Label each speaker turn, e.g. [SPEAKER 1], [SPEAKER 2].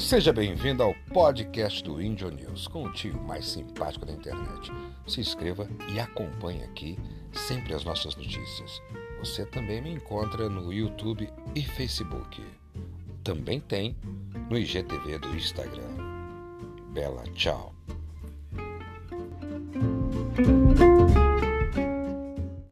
[SPEAKER 1] Seja bem-vindo ao podcast do Índio News, com o tio mais simpático da internet. Se inscreva e acompanhe aqui sempre as nossas notícias. Você também me encontra no YouTube e Facebook. Também tem no IGTV do Instagram. Bela tchau.